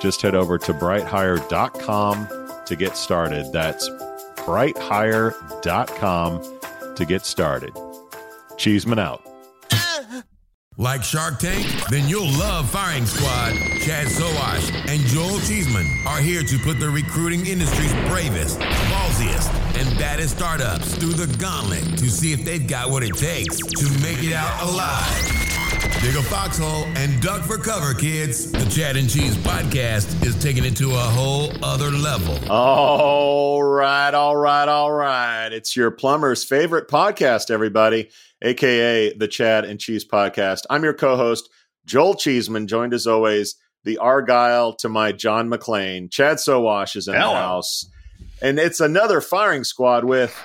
just head over to brighthire.com to get started. That's brighthire.com to get started. Cheeseman out. Like Shark Tank? Then you'll love Firing Squad. Chad Sowash and Joel Cheeseman are here to put the recruiting industry's bravest, ballsiest, and baddest startups through the gauntlet to see if they've got what it takes to make it out alive. Dig a foxhole and duck for cover, kids. The Chad and Cheese podcast is taking it to a whole other level. All right, all right, all right. It's your plumber's favorite podcast, everybody, aka the Chad and Cheese podcast. I'm your co-host, Joel Cheeseman, joined as always, the Argyle to my John McClane. Chad Sowash is in Hello. the house. And it's another firing squad with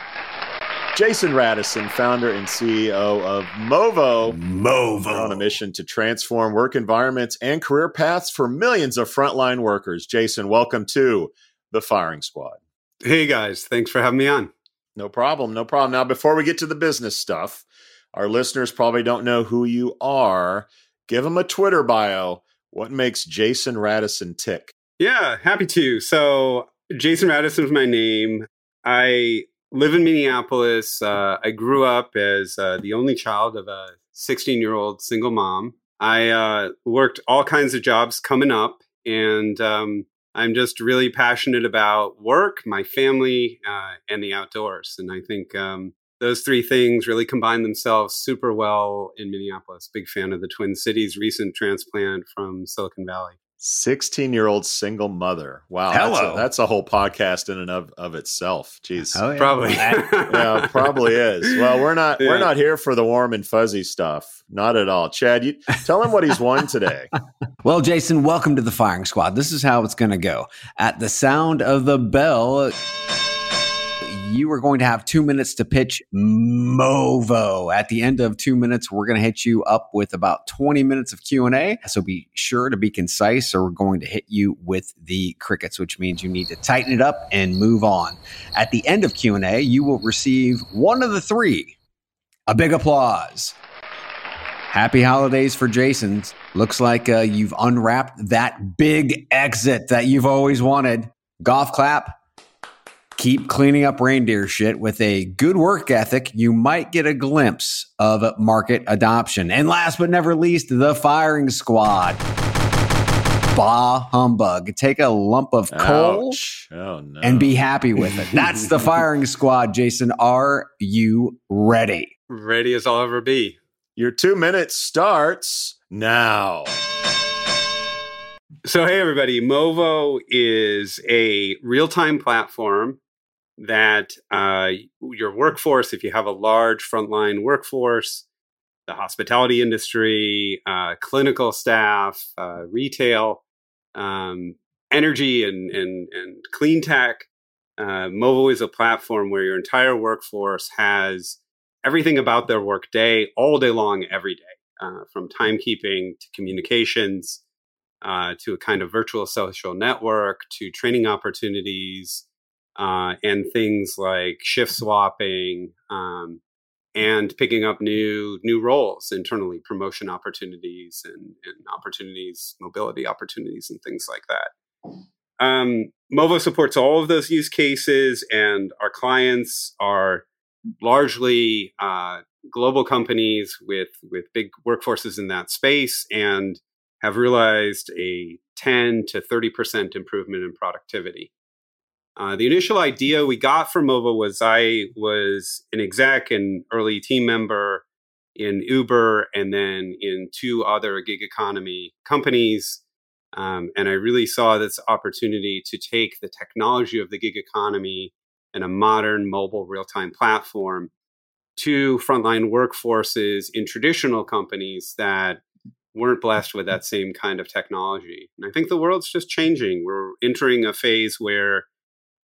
Jason Radisson, founder and CEO of Movo. Movo. On a mission to transform work environments and career paths for millions of frontline workers. Jason, welcome to the Firing Squad. Hey guys, thanks for having me on. No problem, no problem. Now, before we get to the business stuff, our listeners probably don't know who you are. Give them a Twitter bio. What makes Jason Radisson tick? Yeah, happy to. So, Jason Radisson is my name. I live in Minneapolis. Uh, I grew up as uh, the only child of a 16 year old single mom. I uh, worked all kinds of jobs coming up, and um, I'm just really passionate about work, my family, uh, and the outdoors. And I think um, those three things really combine themselves super well in Minneapolis. Big fan of the Twin Cities recent transplant from Silicon Valley. 16 year old single mother. Wow. Hello. That's a, that's a, whole podcast in and of, of itself. Jeez. Oh, yeah. Probably. yeah, probably is. Well, we're not, yeah. we're not here for the warm and fuzzy stuff. Not at all. Chad, you tell him what he's won today. well, Jason, welcome to the firing squad. This is how it's going to go. At the sound of the bell, you are going to have two minutes to pitch Movo. At the end of two minutes, we're going to hit you up with about 20 minutes of Q&A. So be sure to be concise or we're going to hit you with the crickets, which means you need to tighten it up and move on. At the end of Q&A, you will receive one of the three. A big applause. Happy holidays for Jason. Looks like uh, you've unwrapped that big exit that you've always wanted. Golf clap keep cleaning up reindeer shit with a good work ethic, you might get a glimpse of market adoption. And last but never least, the firing squad. Bah humbug. Take a lump of coal oh, no. and be happy with it. That's the firing squad, Jason. Are you ready? Ready as I'll ever be. Your two minutes starts now. So, hey, everybody, Movo is a real time platform that uh, your workforce, if you have a large frontline workforce, the hospitality industry, uh, clinical staff, uh, retail, um, energy, and, and, and clean tech, uh, Movo is a platform where your entire workforce has everything about their work day all day long, every day, uh, from timekeeping to communications. Uh, to a kind of virtual social network, to training opportunities, uh, and things like shift swapping um, and picking up new new roles internally, promotion opportunities and, and opportunities, mobility opportunities, and things like that. Um, Movo supports all of those use cases, and our clients are largely uh, global companies with with big workforces in that space, and have realized a 10 to 30 percent improvement in productivity Uh, the initial idea we got from Movo was I was an exec and early team member in Uber and then in two other gig economy companies. Um, and I really saw this opportunity to take the technology of the gig economy and a modern mobile real time platform to frontline workforces in traditional companies that weren't blessed with that same kind of technology. And I think the world's just changing. We're entering a phase where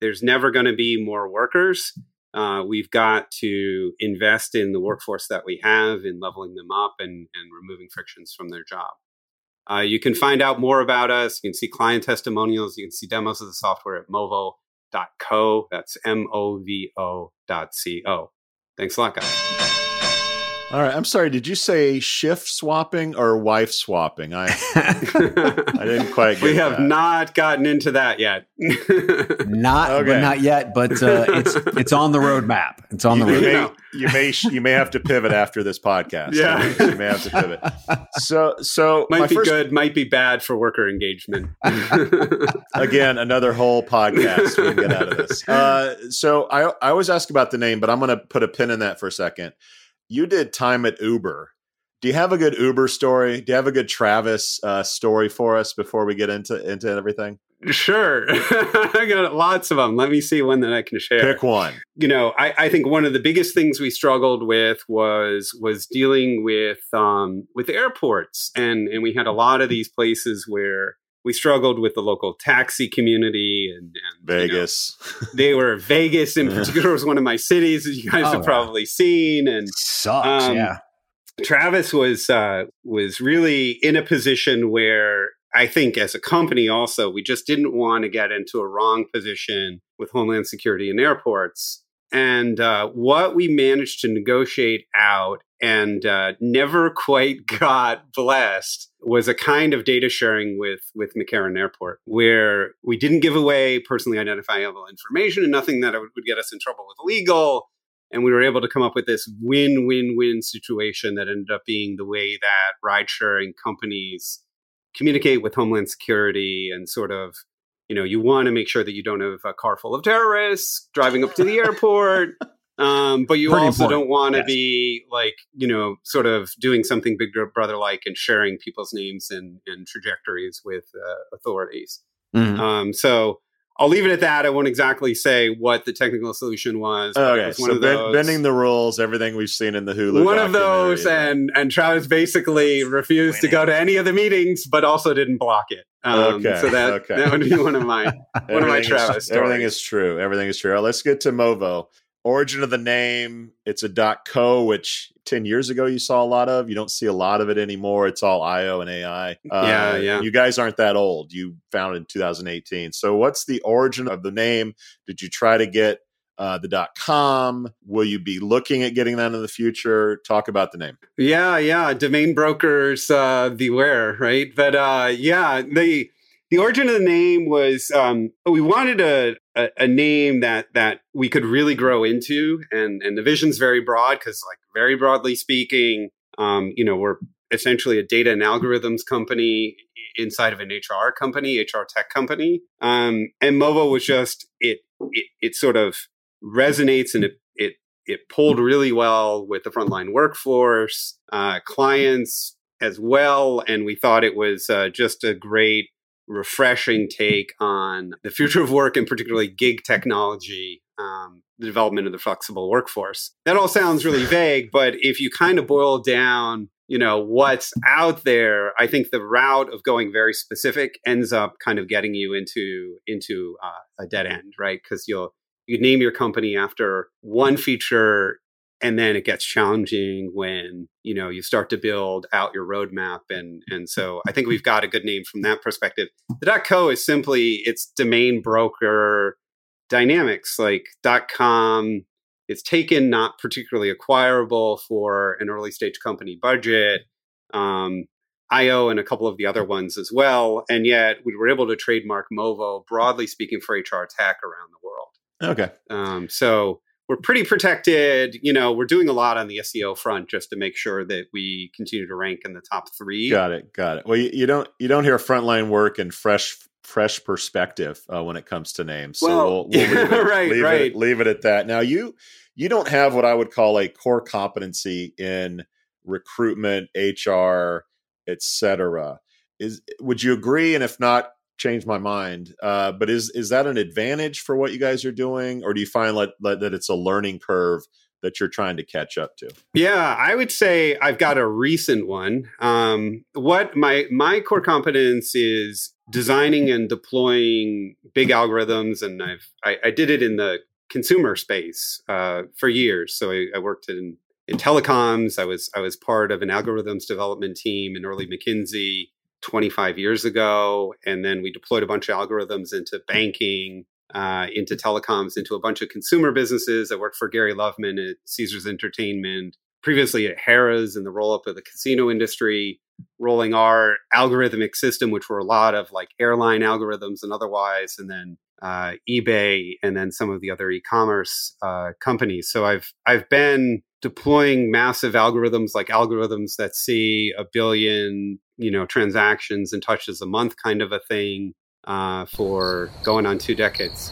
there's never going to be more workers. Uh, we've got to invest in the workforce that we have, in leveling them up and, and removing frictions from their job. Uh, you can find out more about us. You can see client testimonials. You can see demos of the software at movo.co. That's M O V O dot C O. Thanks a lot, guys. All right. I'm sorry. Did you say shift swapping or wife swapping? I I didn't quite. Get it. We have that. not gotten into that yet. not okay. not yet, but uh, it's it's on the roadmap. It's on the roadmap. You may you may have to pivot after this podcast. Yeah, you may have to pivot. So so might be first... good, might be bad for worker engagement. Again, another whole podcast we can get out of this. Uh, so I I always ask about the name, but I'm going to put a pin in that for a second you did time at Uber. Do you have a good Uber story? Do you have a good Travis uh, story for us before we get into into everything? Sure, I got lots of them. Let me see one that I can share. Pick one. You know, I, I think one of the biggest things we struggled with was was dealing with um, with airports, and and we had a lot of these places where we struggled with the local taxi community and, and Vegas. You know, they were Vegas in particular was one of my cities, as you guys oh, have probably wow. seen. And sucks, um, yeah. Travis was uh, was really in a position where I think as a company also we just didn't want to get into a wrong position with Homeland Security and airports. And uh, what we managed to negotiate out and uh, never quite got blessed was a kind of data sharing with with McCarran Airport, where we didn't give away personally identifiable information and nothing that would, would get us in trouble with legal. And we were able to come up with this win win win situation that ended up being the way that ride sharing companies communicate with Homeland Security and sort of you know you want to make sure that you don't have a car full of terrorists driving up to the airport um, but you Pretty also important. don't want to yes. be like, you know, sort of doing something Big Brother like and sharing people's names and, and trajectories with uh, authorities. Mm-hmm. Um, so I'll leave it at that. I won't exactly say what the technical solution was. Okay, was so ben- bending the rules, everything we've seen in the Hulu. One of those, and and Travis basically refused to go to any of the meetings, but also didn't block it. Um, okay, so that okay. that would be one of my one of my Travis. Is, everything is true. Everything is true. Right, let's get to Movo origin of the name. It's a co which 10 years ago you saw a lot of. You don't see a lot of it anymore. It's all io and ai uh, yeah yeah. you guys aren't that old. You founded in 2018 so what's the origin of the name? Did you try to get uh, the dot com? Will you be looking at getting that in the future? Talk about the name. Yeah yeah. Domain brokers uh beware right? But uh yeah they the origin of the name was um, we wanted a, a, a, name that that we could really grow into, and and the vision's very broad because, like, very broadly speaking, um, you know, we're essentially a data and algorithms company inside of an HR company, HR tech company, um, and Movo was just it, it it sort of resonates and it it it pulled really well with the frontline workforce, uh, clients as well, and we thought it was uh, just a great refreshing take on the future of work and particularly gig technology, um, the development of the flexible workforce. That all sounds really vague, but if you kind of boil down, you know, what's out there, I think the route of going very specific ends up kind of getting you into into uh, a dead end, right? Because you'll you name your company after one feature and then it gets challenging when you know you start to build out your roadmap and and so i think we've got a good name from that perspective. The co is simply it's domain broker dynamics like com it's taken not particularly acquirable for an early stage company budget um, io and a couple of the other ones as well and yet we were able to trademark movo broadly speaking for hr tech around the world. Okay. Um, so we're pretty protected. You know, we're doing a lot on the SEO front just to make sure that we continue to rank in the top three. Got it. Got it. Well, you, you don't you don't hear frontline work and fresh fresh perspective uh, when it comes to names. Well, so we'll, we'll leave, it, right, leave, right. It, leave it at that. Now you you don't have what I would call a core competency in recruitment, HR, etc. Is would you agree? And if not, change my mind. Uh, but is is that an advantage for what you guys are doing, or do you find like that it's a learning curve that you're trying to catch up to? Yeah, I would say I've got a recent one. Um, what my my core competence is designing and deploying big algorithms, and I've I, I did it in the consumer space uh, for years. So I, I worked in in telecoms. I was I was part of an algorithms development team in early McKinsey 25 years ago, and then we deployed a bunch of algorithms into banking, uh, into telecoms, into a bunch of consumer businesses. I worked for Gary Loveman at Caesars Entertainment, previously at Harrah's in the roll up of the casino industry, rolling our algorithmic system, which were a lot of like airline algorithms and otherwise, and then uh, eBay, and then some of the other e-commerce uh, companies. So I've I've been deploying massive algorithms like algorithms that see a billion you know transactions and touches a month kind of a thing uh, for going on two decades.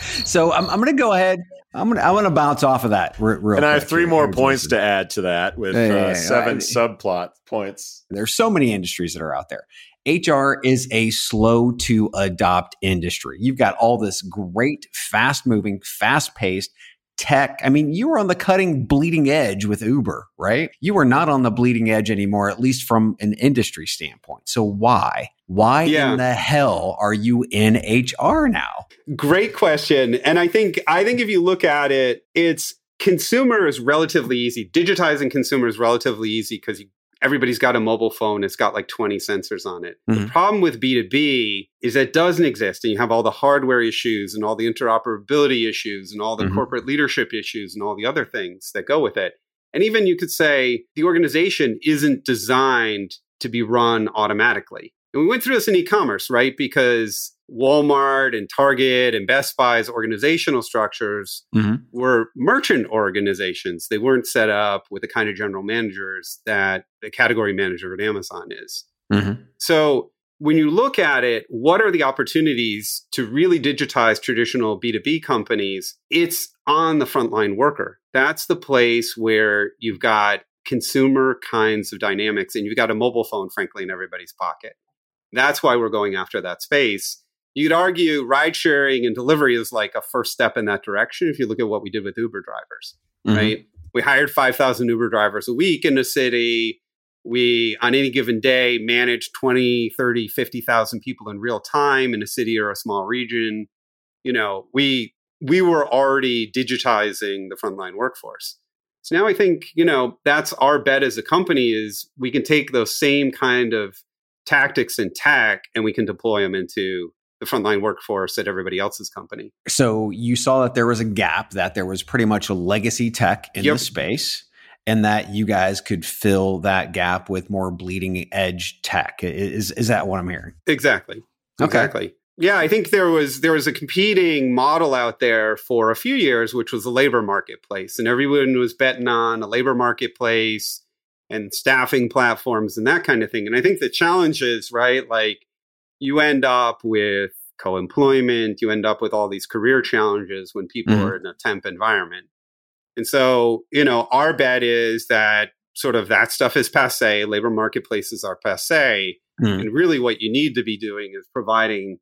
so I'm, I'm going to go ahead. I'm going to I'm going to bounce off of that real, real And I have three here. more Here's points to add to that with Yeah, yeah, uh, seven I- subplot points. There's so many industries that are out there. HR is a slow to adopt industry. You've got all this great, fast moving, fast paced tech. I mean, you were on the cutting, bleeding edge with Uber, right? You are not on the bleeding edge anymore, at least from an industry standpoint. So why? Why Yeah. in the hell are you in HR now? Great question. And I think I think if you look at it, it's consumer is relatively easy. Digitizing consumer is relatively easy because everybody's got a mobile phone. It's got like 20 sensors on it. The Mhm. problem with B2B is that it doesn't exist. And you have all the hardware issues and all the interoperability issues and all the Mhm. corporate leadership issues and all the other things that go with it. And even you could say the organization isn't designed to be run automatically. And we went through this in e-commerce, right? Because Walmart and Target and Best Buy's organizational structures Mhm. were merchant organizations. They weren't set up with the kind of general managers that the category manager at Amazon is. Mm-hmm. So when you look at it, what are the opportunities to really digitize traditional B2B companies? It's on the frontline worker. That's the place where you've got consumer kinds of dynamics and you've got a mobile phone, frankly, in everybody's pocket. That's why we're going after that space. You'd argue ride sharing and delivery is like a first step in that direction if you look at what we did with Uber drivers Mm-hmm. right? We hired 5,000 Uber drivers a week in the city. We, on any given day, managed 20, 30, 50,000 people in real time in a city or a small region. You know, we, we were already digitizing the frontline workforce. So now I think, you know, that's our bet as a company is we can take those same kind of tactics and tech and we can deploy them into the frontline workforce at everybody else's company. So you saw that there was a gap, that there was pretty much a legacy tech in Yep. the space, and that you guys could fill that gap with more bleeding edge tech. Is is that what I'm hearing? Exactly. Okay. Exactly. Yeah, I think there was there was a competing model out there for a few years, which was the labor marketplace, and everyone was betting on a labor marketplace and staffing platforms and that kind of thing. And I think the challenge is right, like you end up with co-employment, you end up with all these career challenges when people Mhm. are in a temp environment. And so, you know, our bet is that sort of that stuff is passe, labor marketplaces are passe. Mm. And really, what you need to be doing is providing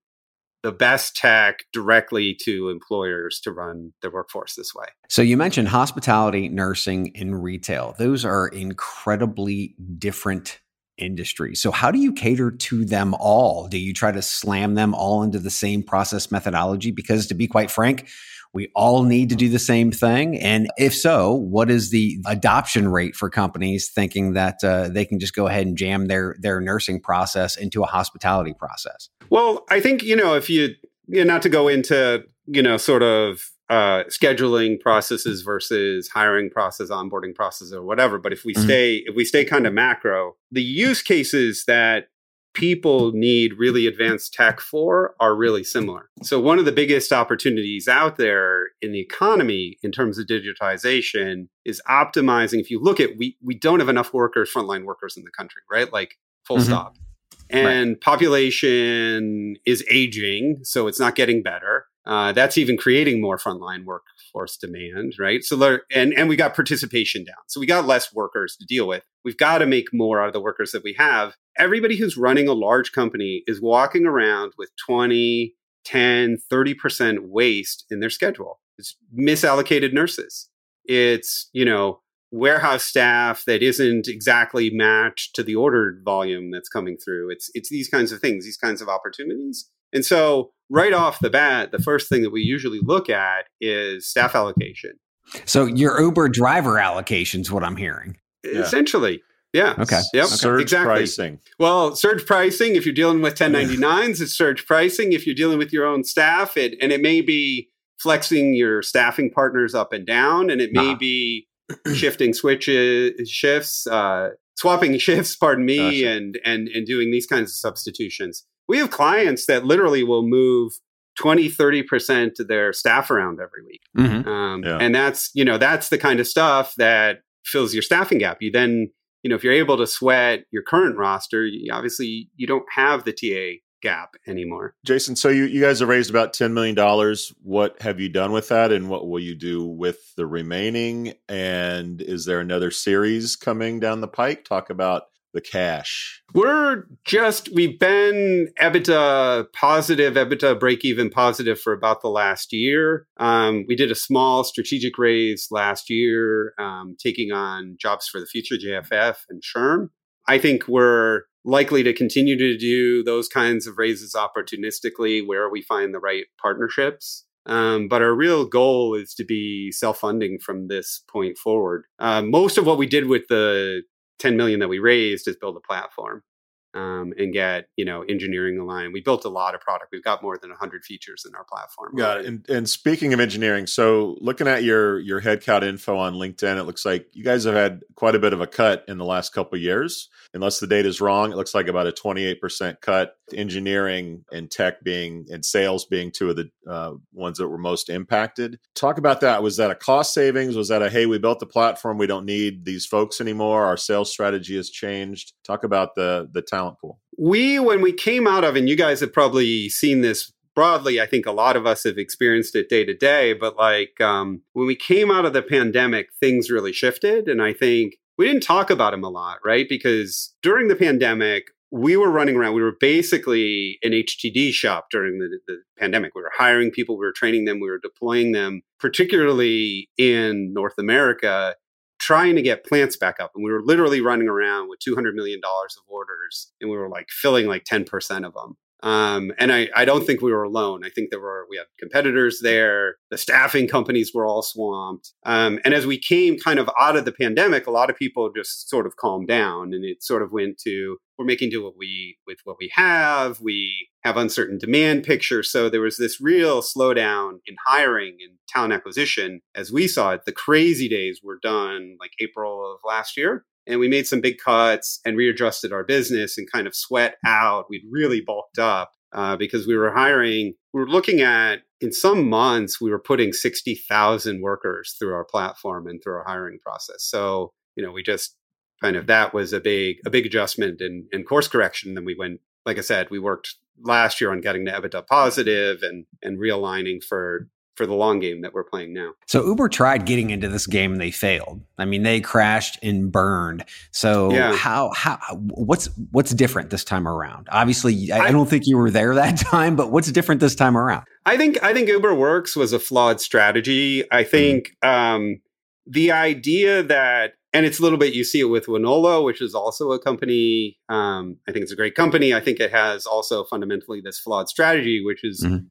the best tech directly to employers to run their workforce this way. So you mentioned hospitality, nursing, and retail. Those are incredibly different industries. So how do you cater to them all? Do you try to slam them all into the same process methodology? Because to be quite frank, we all need to do the same thing. And if so, what is the adoption rate for companies thinking that uh, they can just go ahead and jam their their nursing process into a hospitality process? Well, I think, you know, if you, you know, not to go into, you know, sort of uh, scheduling processes versus hiring process, onboarding process, or whatever. But if we Mhm. stay, if we stay kind of macro, the use cases that people need really advanced tech for are really similar. So one of the biggest opportunities out there in the economy in terms of digitization is optimizing. If you look at, we we don't have enough workers, frontline workers in the country, right? Like full Mhm. stop. and right. population is aging, so it's not getting better. Uh, that's even creating more frontline workforce demand, right? So there, and and we got participation down, so we got less workers to deal with. We've got to make more out of the workers that we have. Everybody who's running a large company is walking around with 20, 10, 30% waste in their schedule. It's misallocated nurses. It's, you know, warehouse staff that isn't exactly matched to the ordered volume that's coming through. It's it's these kinds of things, these kinds of opportunities. And so right off the bat, the first thing that we usually look at is staff allocation. So your Uber driver allocation is what I'm hearing. Essentially. Yeah. Okay. Yep. Surge exactly. pricing. Well, surge pricing, if you're dealing with 1099s, it's surge pricing. If you're dealing with your own staff, it, and it may be flexing your staffing partners up and down, and it may uh-huh. be shifting switches, shifts, uh, swapping shifts, pardon me, gotcha. and, and, and doing these kinds of substitutions. We have clients that literally will move 20 30% of their staff around every week mm-hmm. um, yeah. and that's you know that's the kind of stuff that fills your staffing gap you then you know if you're able to sweat your current roster you, obviously you don't have the ta gap anymore. Jason, so you, you guys have raised about $10 million. What have you done with that and what will you do with the remaining? And is there another series coming down the pike? Talk about the cash. We're just, we've been EBITDA positive, EBITDA break even positive for about the last year. Um, we did a small strategic raise last year, um, taking on Jobs for the Future, JFF, and SHRM. I think we're likely to continue to do those kinds of raises opportunistically where we find the right partnerships. Um, but our real goal is to be self-funding from this point forward. Uh, most of what we did with the 10 million that we raised is build a platform um, and get you know engineering aligned. We built a lot of product. We've got more than 100 features in our platform. Got it. And, and speaking of engineering, so looking at your your headcount info on LinkedIn, it looks like you guys have had quite a bit of a cut in the last couple years. Unless the data is wrong, it looks like about a 28% cut. Engineering and tech being and sales being two of the uh, ones that were most impacted. Talk about that. Was that a cost savings? Was that a hey, we built the platform, we don't need these folks anymore? Our sales strategy has changed. Talk about the the talent pool? We, when we came out of, and you guys have probably seen this broadly, I think a lot of us have experienced it day to day, but like um, when we came out of the pandemic, things really shifted. And I think we didn't talk about them a lot, right? Because during the pandemic, we were running around. We were basically an HTD shop during the, the, pandemic. We were hiring people, we were training them, we were deploying them, particularly in North America trying to get plants back up. And we were literally running around with $200 million of orders and we were like filling like 10% of them. Um, and I, I don't think we were alone. I think there were, we had competitors there. The staffing companies were all swamped. Um, and as we came kind of out of the pandemic, a lot of people just sort of calmed down and it sort of went to, we're making do what we, with what we have. We have uncertain demand picture. So there was this real slowdown in hiring and talent acquisition. As we saw it, the crazy days were done like April of last year and we made some big cuts and readjusted our business and kind of sweat out. We'd really bulked up uh, because we were hiring. We were looking at in some months we were putting sixty thousand workers through our platform and through our hiring process. So you know we just kind of that was a big a big adjustment and, and course correction. And we went like I said, we worked last year on getting to EBITDA positive and and realigning for for the long game that we're playing now. So Uber tried getting into this game and they failed. I mean, they crashed and burned. So yeah. how how what's what's different this time around? Obviously, I, I, don't think you were there that time, but what's different this time around? I think I think Uber Works was a flawed strategy. I mm-hmm. think mm. um, the idea that and it's a little bit you see it with Wonolo, which is also a company. Um, I think it's a great company. I think it has also fundamentally this flawed strategy, which is mm-hmm.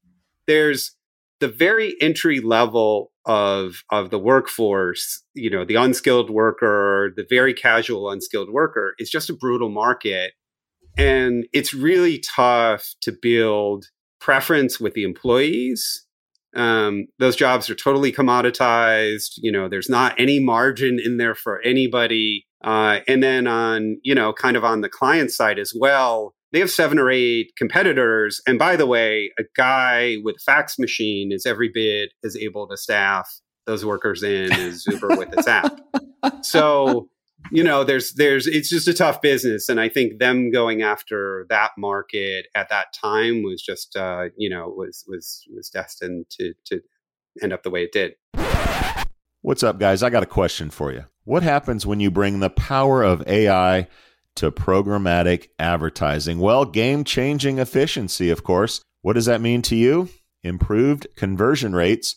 there's the very entry level of of the workforce, you know, the unskilled worker, the very casual unskilled worker is just a brutal market. And it's really tough to build preference with the employees. Um, those jobs are totally commoditized. You know, there's not any margin in there for anybody. Uh, and then on, you know, kind of on the client side as well, they have seven or eight competitors. And by the way, a guy with a fax machine is every bit as able to staff those workers in as Uber with its app. So you know, there's there's it's just a tough business, and I think them going after that market at that time was just uh, you know was was was destined to to end up the way it did. What's up, guys? I got a question for you. What happens when you bring the power of AI to programmatic advertising? Well, game changing efficiency, of course. What does that mean to you? Improved conversion rates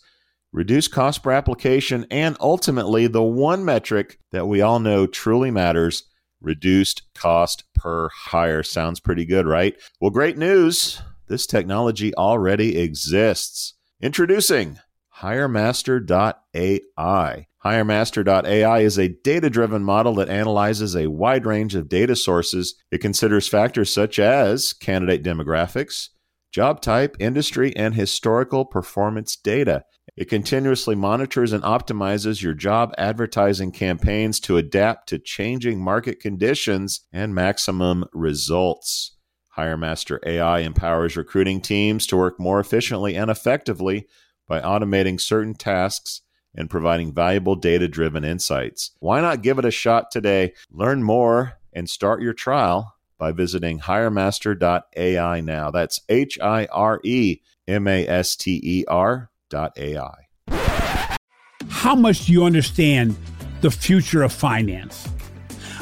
reduced cost per application, and ultimately the one metric that we all know truly matters reduced cost per hire. Sounds pretty good, right? Well, great news. This technology already exists. Introducing HireMaster.ai. HireMaster.ai is a data driven model that analyzes a wide range of data sources. It considers factors such as candidate demographics, job type, industry, and historical performance data. It continuously monitors and optimizes your job advertising campaigns to adapt to changing market conditions and maximum results. HireMaster AI empowers recruiting teams to work more efficiently and effectively by automating certain tasks and providing valuable data driven insights. Why not give it a shot today? Learn more and start your trial by visiting hiremaster.ai now. That's H I R E M A S T E R AI. How much do you understand the future of finance?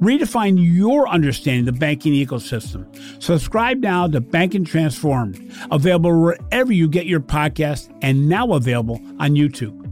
Redefine your understanding of the banking ecosystem. Subscribe now to Banking Transformed, available wherever you get your podcast and now available on YouTube.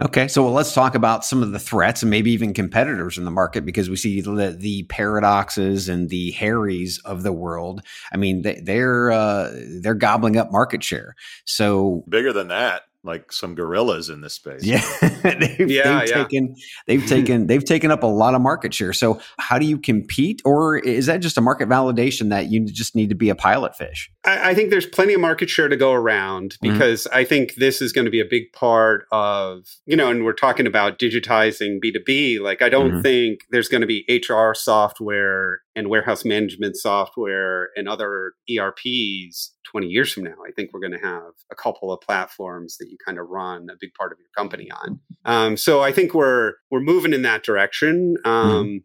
Okay, so well, let's talk about some of the threats and maybe even competitors in the market because we see the, the paradoxes and the Harrys of the world. I mean, they, are uh, they're gobbling up market share. So bigger than that like some gorillas in this space. Yeah, they've, yeah, they've yeah. taken they've taken they've taken up a lot of market share. So how do you compete, or is that just a market validation that you just need to be a pilot fish? I, I think there's plenty of market share to go around mm-hmm. because mm-hmm. I think this is going to be a big part of you know, and we're talking about digitizing B two B. Like I don't mm-hmm. think there's going to be HR software and warehouse management software and other ERPs 20 years from now. I think we're going to have a couple of platforms that you kind of run a big part of your company on. Um, so I think we're we're moving in that direction. Um, mm-hmm.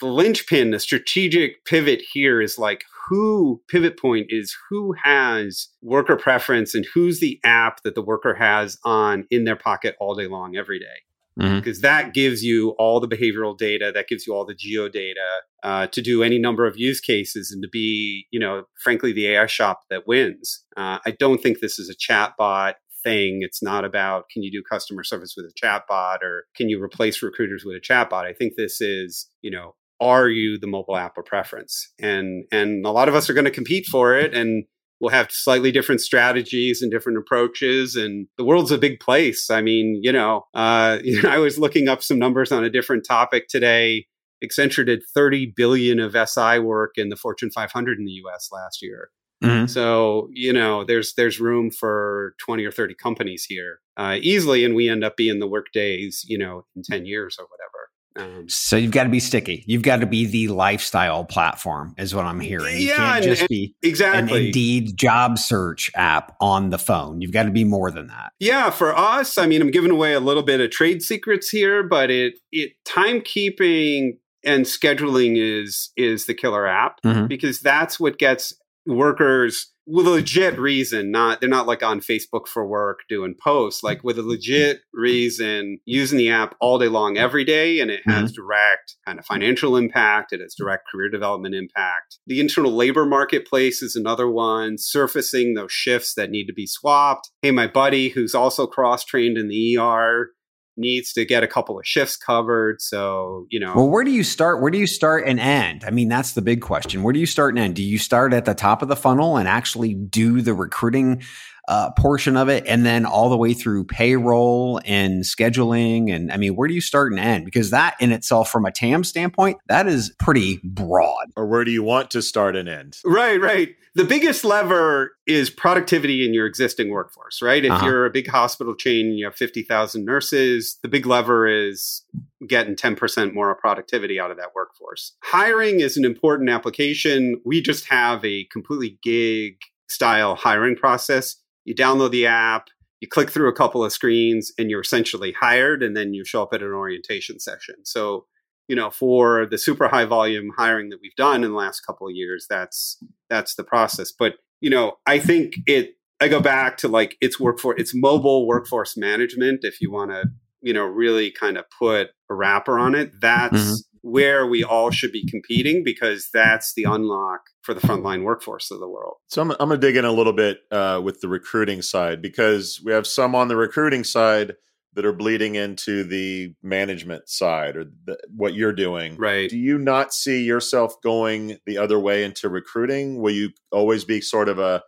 The linchpin, the strategic pivot here is like who pivot point is who has worker preference and who's the app that the worker has on in their pocket all day long every day mm-hmm. because that gives you all the behavioral data that gives you all the geo data uh, to do any number of use cases and to be you know frankly the ai shop that wins uh, i don't think this is a chatbot thing it's not about can you do customer service with a chatbot or can you replace recruiters with a chatbot. i think this is you know are you the mobile app of preference and and a lot of us are going to compete for it and we'll have slightly different strategies and different approaches. And the world's a big place. I mean, you know, uh, you know, I was looking up some numbers on a different topic today. Accenture did 30 billion of SI work in the Fortune 500 in the US last year. Mm-hmm. So you know, there's there's room for 20 or 30 companies here uh, easily, and we end up being the Workdays, you know, in 10 years or whatever. Um, so you've got to be sticky. You've got to be the lifestyle platform, is what I'm hearing. You yeah, can't just and, be exactly an Indeed job search app on the phone. You've got to be more than that. Yeah, for us, I mean, I'm giving away a little bit of trade secrets here, but it it timekeeping and scheduling is is the killer app mm-hmm. because that's what gets workers with a legit reason not they're not like on facebook for work doing posts like with a legit reason using the app all day long every day and it has mm-hmm. direct kind of financial impact it has direct career development impact the internal labor marketplace is another one surfacing those shifts that need to be swapped hey my buddy who's also cross trained in the er needs to get a couple of shifts covered. So, you know. Well, where do you start? Where do you start and end? I mean, that's the big question. Where do you start and end? Do you start at the top of the funnel and actually do the recruiting uh, portion of it, and then all the way through payroll and scheduling. And I mean, where do you start and end? Because that in itself, from a TAM standpoint, that is pretty broad. Or where do you want to start and end? Right, right. The biggest lever is productivity in your existing workforce, right? If uh-huh. you're a big hospital chain, you have 50,000 nurses, the big lever is getting 10% more productivity out of that workforce. Hiring is an important application. We just have a completely gig style hiring process. You download the app, you click through a couple of screens, and you're essentially hired, and then you show up at an orientation session. So, you know, for the super high volume hiring that we've done in the last couple of years, that's that's the process. But you know, I think it. I go back to like it's workforce, it's mobile workforce management. If you want to, you know, really kind of put a wrapper on it, that's mm-hmm where we all should be competing because that's the unlock for the frontline workforce of the world. So I'm, I'm going to dig in a little bit uh, with the recruiting side because we have some on the recruiting side that are bleeding into the management side or the, what you're doing. Right. Do you not see yourself going the other way into recruiting? Will you always be sort of a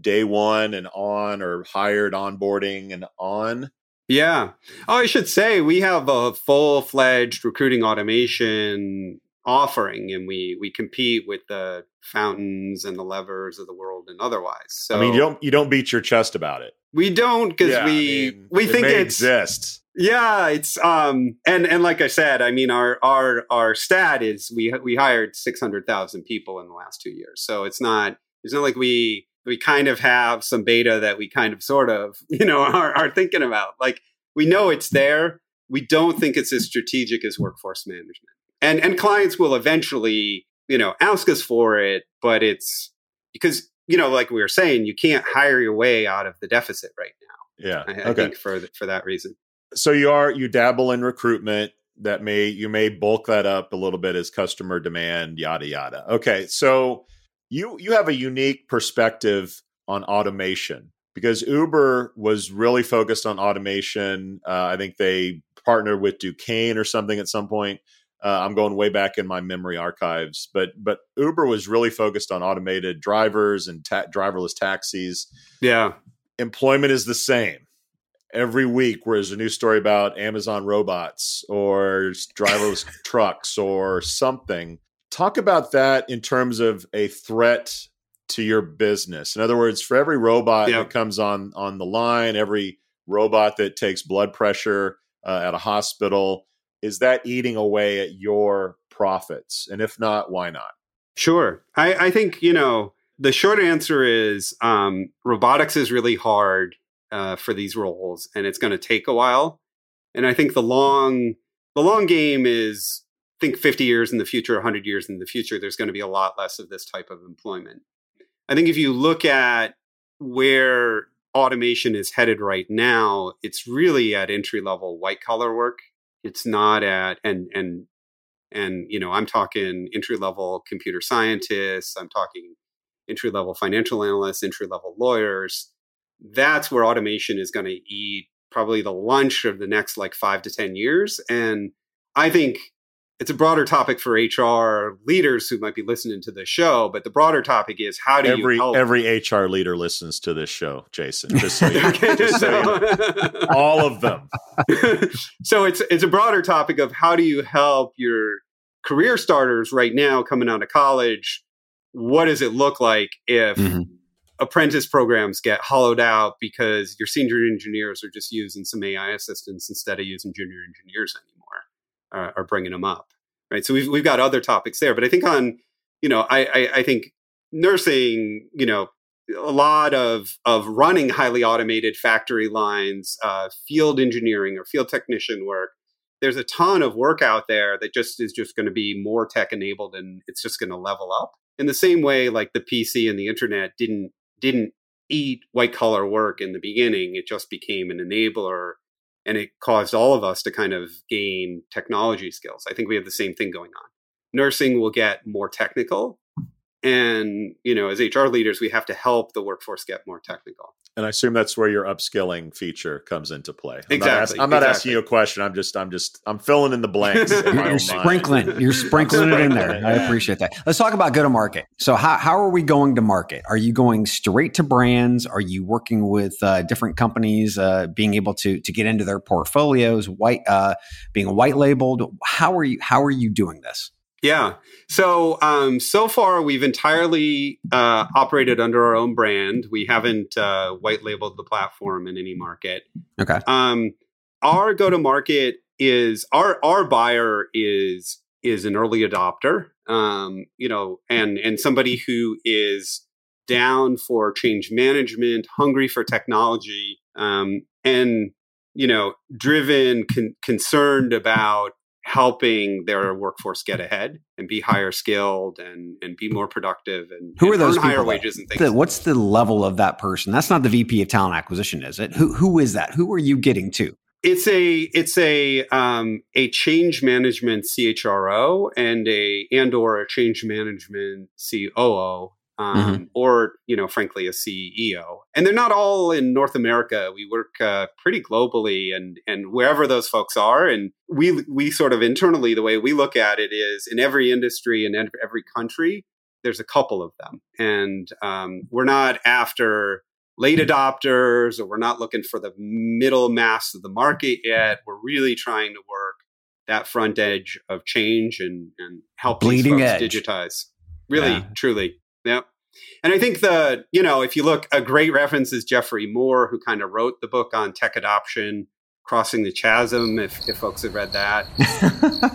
day one and on or hired onboarding and on? Yeah. Oh, I should say we have a full fledged recruiting automation offering and we we compete with the fountains and the levers of the world and otherwise. So I mean you don't you don't beat your chest about it. We don't because yeah, we I mean, we it think it exists. Yeah, it's um and and like I said, I mean our our our stat is we we hired 600,000 people in the last 2 years. So it's not it's not like we we kind of have some beta that we kind of sort of you know are, are thinking about. Like we know it's there. We don't think it's as strategic as workforce management. And and clients will eventually you know ask us for it but it's because you know like we were saying you can't hire your way out of the deficit right now. Yeah i, I think for for that reason. So you are you dabble in recruitment that may you may bulk that up a little bit as customer demand yada yada. Okay so you you have a unique perspective on automation because Uber was really focused on automation. Uh, I think they partnered with Duquesne or something at some point. Uh, I'm going way back in my memory archives, but but Uber was really focused on automated drivers and ta- driverless taxis. Yeah, employment is the same every week. Where there's a new story about Amazon robots or driverless trucks or something talk about that in terms of a threat to your business. In other words, for every robot that comes on on the line, every robot that takes blood pressure uh, at a hospital, is that eating away at your profits? And if not, why not? Sure. I, I think you know the short answer is um, robotics is really hard uh, for these roles, and it's going to take a while. And I think the long the long game is think 50 years in the future, 100 years in the future, there's going to be a lot less of this type of employment. I think if you look at where automation is headed right now, it's really at entry level white collar work. It's not at and and and you know I'm talking entry level computer scientists. I'm talking entry level financial analysts, entry level lawyers. That's where automation is going to eat probably the lunch of the next like five to ten years. And I think it's a broader topic for HR leaders who might be listening to the show, but the broader topic is how do every, you help? Every HR leader listens to this show, Jason. Just so you, okay, just so you all of them. so it's it's a broader topic of how do you help your career starters right now coming out of college? What does it look like if mm-hmm. apprentice programs get hollowed out because your senior engineers are just using some AI assistance instead of using junior engineers anymore? Are, are bringing them up, right? So we've we've got other topics there, but I think on you know I, I, I think nursing you know a lot of of running highly automated factory lines, uh, field engineering or field technician work. There's a ton of work out there that just is just going to be more tech enabled, and it's just going to level up in the same way like the PC and the internet didn't didn't eat white collar work in the beginning. It just became an enabler and it caused all of us to kind of gain technology skills. I think we have the same thing going on. Nursing will get more technical, and you know as hr leaders we have to help the workforce get more technical and I assume that's where your upskilling feature comes into play. I'm exactly. Not ask, I'm not exactly. asking you a question. I'm just, I'm just, I'm filling in the blanks. in you're sprinkling, you're sprinkling it in there. I appreciate that. Let's talk about go to market. So, how, how are we going to market? Are you going straight to brands? Are you working with uh, different companies, uh, being able to to get into their portfolios, white, uh, being white labeled? How are you? How are you doing this? Yeah. So um, so far we've entirely uh, operated under our own brand. We haven't uh, white labeled the platform in any market. Okay. Um, our go to market is our our buyer is is an early adopter. Um, you know, and and somebody who is down for change management, hungry for technology, um, and you know, driven, con- concerned about helping their workforce get ahead and be higher skilled and and be more productive and who are those earn higher wages and things. The, what's the level of that person? That's not the VP of talent acquisition, is it? Who who is that? Who are you getting to? It's a it's a um, a change management CHRO and a and or a change management COO um, mm-hmm. or you know frankly a CEO. And they're not all in North America. We work uh, pretty globally and and wherever those folks are. And we we sort of internally the way we look at it is in every industry and every country there's a couple of them, and um, we're not after late adopters or we're not looking for the middle mass of the market yet. We're really trying to work that front edge of change and, and help bleeding these edge digitize. Really, yeah. truly. Yeah. And I think the, you know, if you look, a great reference is Geoffrey Moore, who kind of wrote the book on tech adoption, Crossing the Chasm, if, if folks have read that.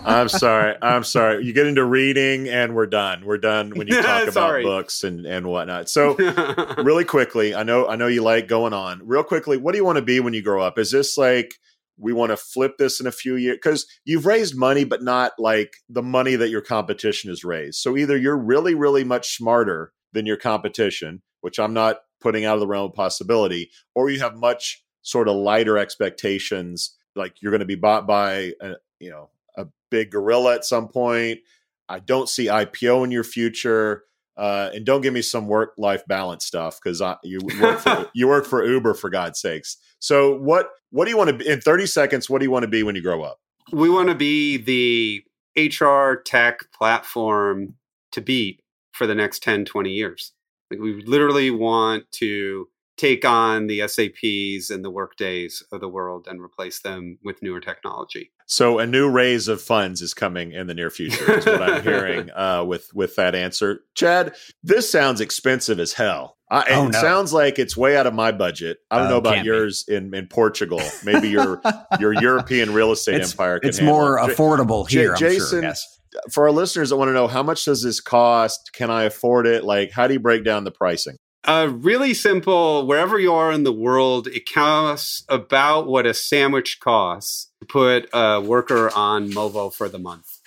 I'm sorry. I'm sorry. You get into reading and we're done. We're done when you talk about books and, and whatnot. So really quickly, I know I know you like going on. Real quickly, what do you want to be when you grow up? Is this like we want to flip this in a few years because you've raised money, but not like the money that your competition has raised. So either you're really, really much smarter than your competition, which I'm not putting out of the realm of possibility, or you have much sort of lighter expectations, like you're going to be bought by a, you know a big gorilla at some point. I don't see IPO in your future. Uh, and don't give me some work life balance stuff because you work for you work for Uber for God's sakes. So what what do you want to be in 30 seconds? What do you want to be when you grow up? We want to be the HR tech platform to beat for the next 10, 20 years. Like we literally want to take on the SAPs and the Workdays of the world and replace them with newer technology. So a new raise of funds is coming in the near future, is what I'm hearing uh, with with that answer. Chad, this sounds expensive as hell. I, oh, it no. sounds like it's way out of my budget. I don't uh, know about yours in, in Portugal. Maybe your your European real estate it's, empire. it's more it. affordable J- here. Jason, sure, yes. for our listeners that want to know how much does this cost? Can I afford it? Like, how do you break down the pricing? Uh, really simple. Wherever you are in the world, it costs about what a sandwich costs to put a worker on Movo for the month.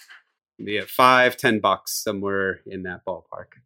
Be it five, ten bucks, somewhere in that ballpark.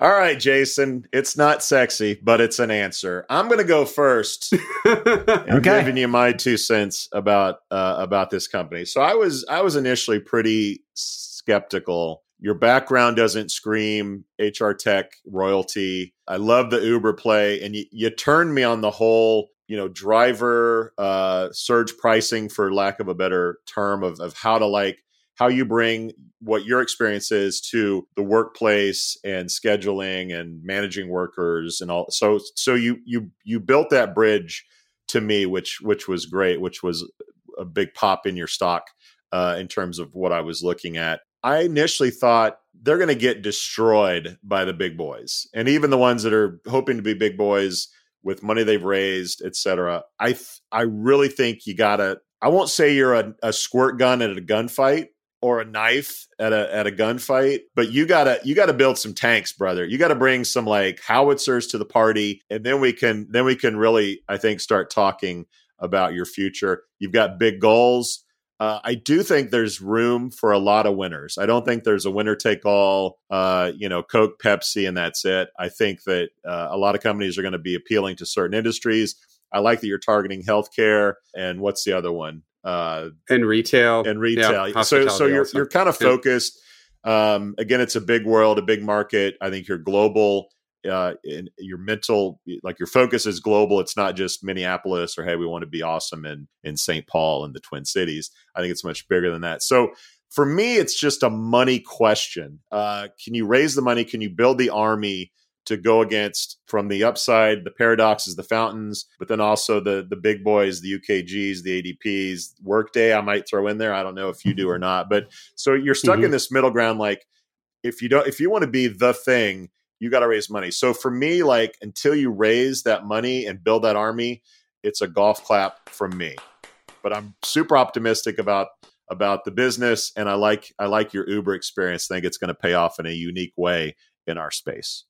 All right, Jason. It's not sexy, but it's an answer. I'm going to go first. I'm giving you my two cents about uh, about this company. So I was I was initially pretty skeptical your background doesn't scream HR tech royalty. I love the Uber play, and you, you turned me on the whole, you know, driver uh, surge pricing, for lack of a better term, of of how to like how you bring what your experience is to the workplace and scheduling and managing workers and all. So so you you you built that bridge to me, which which was great, which was a big pop in your stock uh, in terms of what I was looking at. I initially thought they're going to get destroyed by the big boys, and even the ones that are hoping to be big boys with money they've raised, etc. I th- I really think you gotta. I won't say you're a, a squirt gun at a gunfight or a knife at a at a gunfight, but you gotta you gotta build some tanks, brother. You gotta bring some like howitzers to the party, and then we can then we can really I think start talking about your future. You've got big goals. Uh, I do think there's room for a lot of winners. I don't think there's a winner take all, uh, you know, Coke, Pepsi, and that's it. I think that uh, a lot of companies are going to be appealing to certain industries. I like that you're targeting healthcare and what's the other one? Uh, and retail and retail. Yeah, so, so you're you're kind of focused. Um, again, it's a big world, a big market. I think you're global. Uh, in your mental, like your focus is global. It's not just Minneapolis or hey, we want to be awesome in in St. Paul and the Twin Cities. I think it's much bigger than that. So for me, it's just a money question. Uh, can you raise the money? Can you build the army? to go against from the upside, the Paradoxes, the Fountains, but then also the the big boys, the UKGs, the ADPs, Workday. I might throw in there. I don't know if you do or not, but so you're stuck mm-hmm. in this middle ground. Like if you don't, if you want to be the thing, you got to raise money. So for me, like until you raise that money and build that army, it's a golf clap from me. But I'm super optimistic about about the business, and I like I like your Uber experience. I think it's going to pay off in a unique way in our space.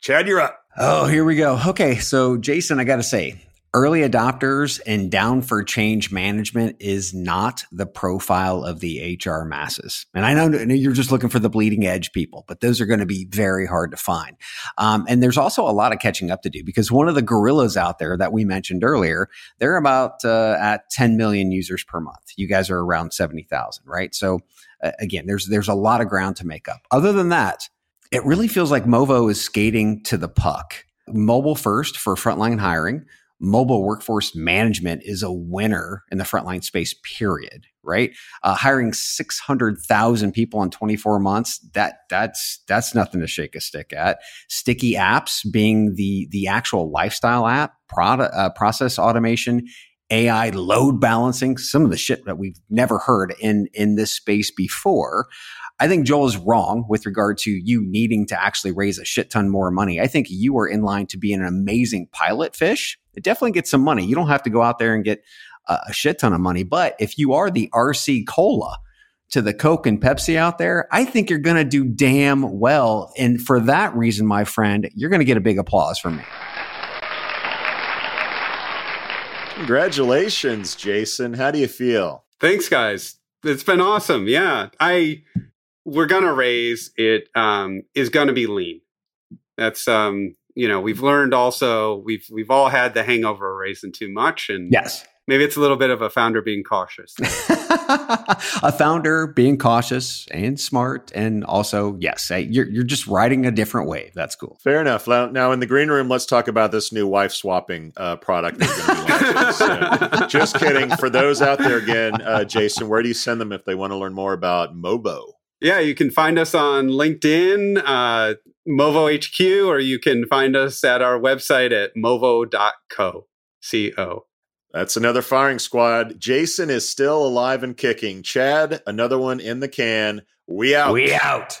Chad, you're up. Oh, here we go. Okay. So, Jason, I got to say, early adopters and down for change management is not the profile of the HR masses. And I know you're just looking for the bleeding edge people, but those are going to be very hard to find. Um, and there's also a lot of catching up to do because one of the gorillas out there that we mentioned earlier, they're about uh, at 10 million users per month. You guys are around 70,000, right? So, uh, again, there's there's a lot of ground to make up. Other than that, it really feels like Movo is skating to the puck. Mobile first for frontline hiring. Mobile workforce management is a winner in the frontline space, period. Right? Uh, hiring 600,000 people in 24 months, that, that's, that's nothing to shake a stick at. Sticky apps being the, the actual lifestyle app, product, uh, process automation, AI load balancing, some of the shit that we've never heard in, in this space before. I think Joel is wrong with regard to you needing to actually raise a shit ton more money. I think you are in line to be an amazing pilot fish. It definitely gets some money. You don't have to go out there and get a, a shit ton of money. But if you are the RC Cola to the Coke and Pepsi out there, I think you're going to do damn well. And for that reason, my friend, you're going to get a big applause from me. Congratulations, Jason. How do you feel? Thanks, guys. It's been awesome. Yeah. I we're gonna raise it um, is gonna be lean. That's um, you know we've learned also we've we've all had the hangover of raising too much and yes maybe it's a little bit of a founder being cautious. a founder being cautious and smart, and also yes, you're you're just riding a different wave. That's cool. Fair enough. Now in the green room, let's talk about this new wife swapping uh, product. so, just kidding. For those out there, again, uh, Jason, where do you send them if they want to learn more about Movo? Yeah, you can find us on LinkedIn, uh, Movo HQ, or you can find us at our website at movo.co. C-O. That's another firing squad. Jason is still alive and kicking. Chad, another one in the can. We out. We out.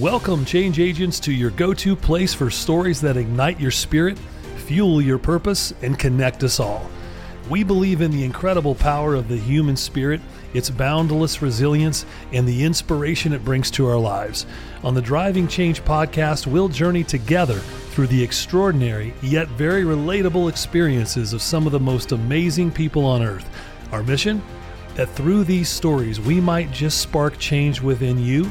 Welcome, change agents, to your go to place for stories that ignite your spirit, fuel your purpose, and connect us all. We believe in the incredible power of the human spirit, its boundless resilience, and the inspiration it brings to our lives. On the Driving Change podcast, we'll journey together through the extraordinary yet very relatable experiences of some of the most amazing people on earth. Our mission? That through these stories, we might just spark change within you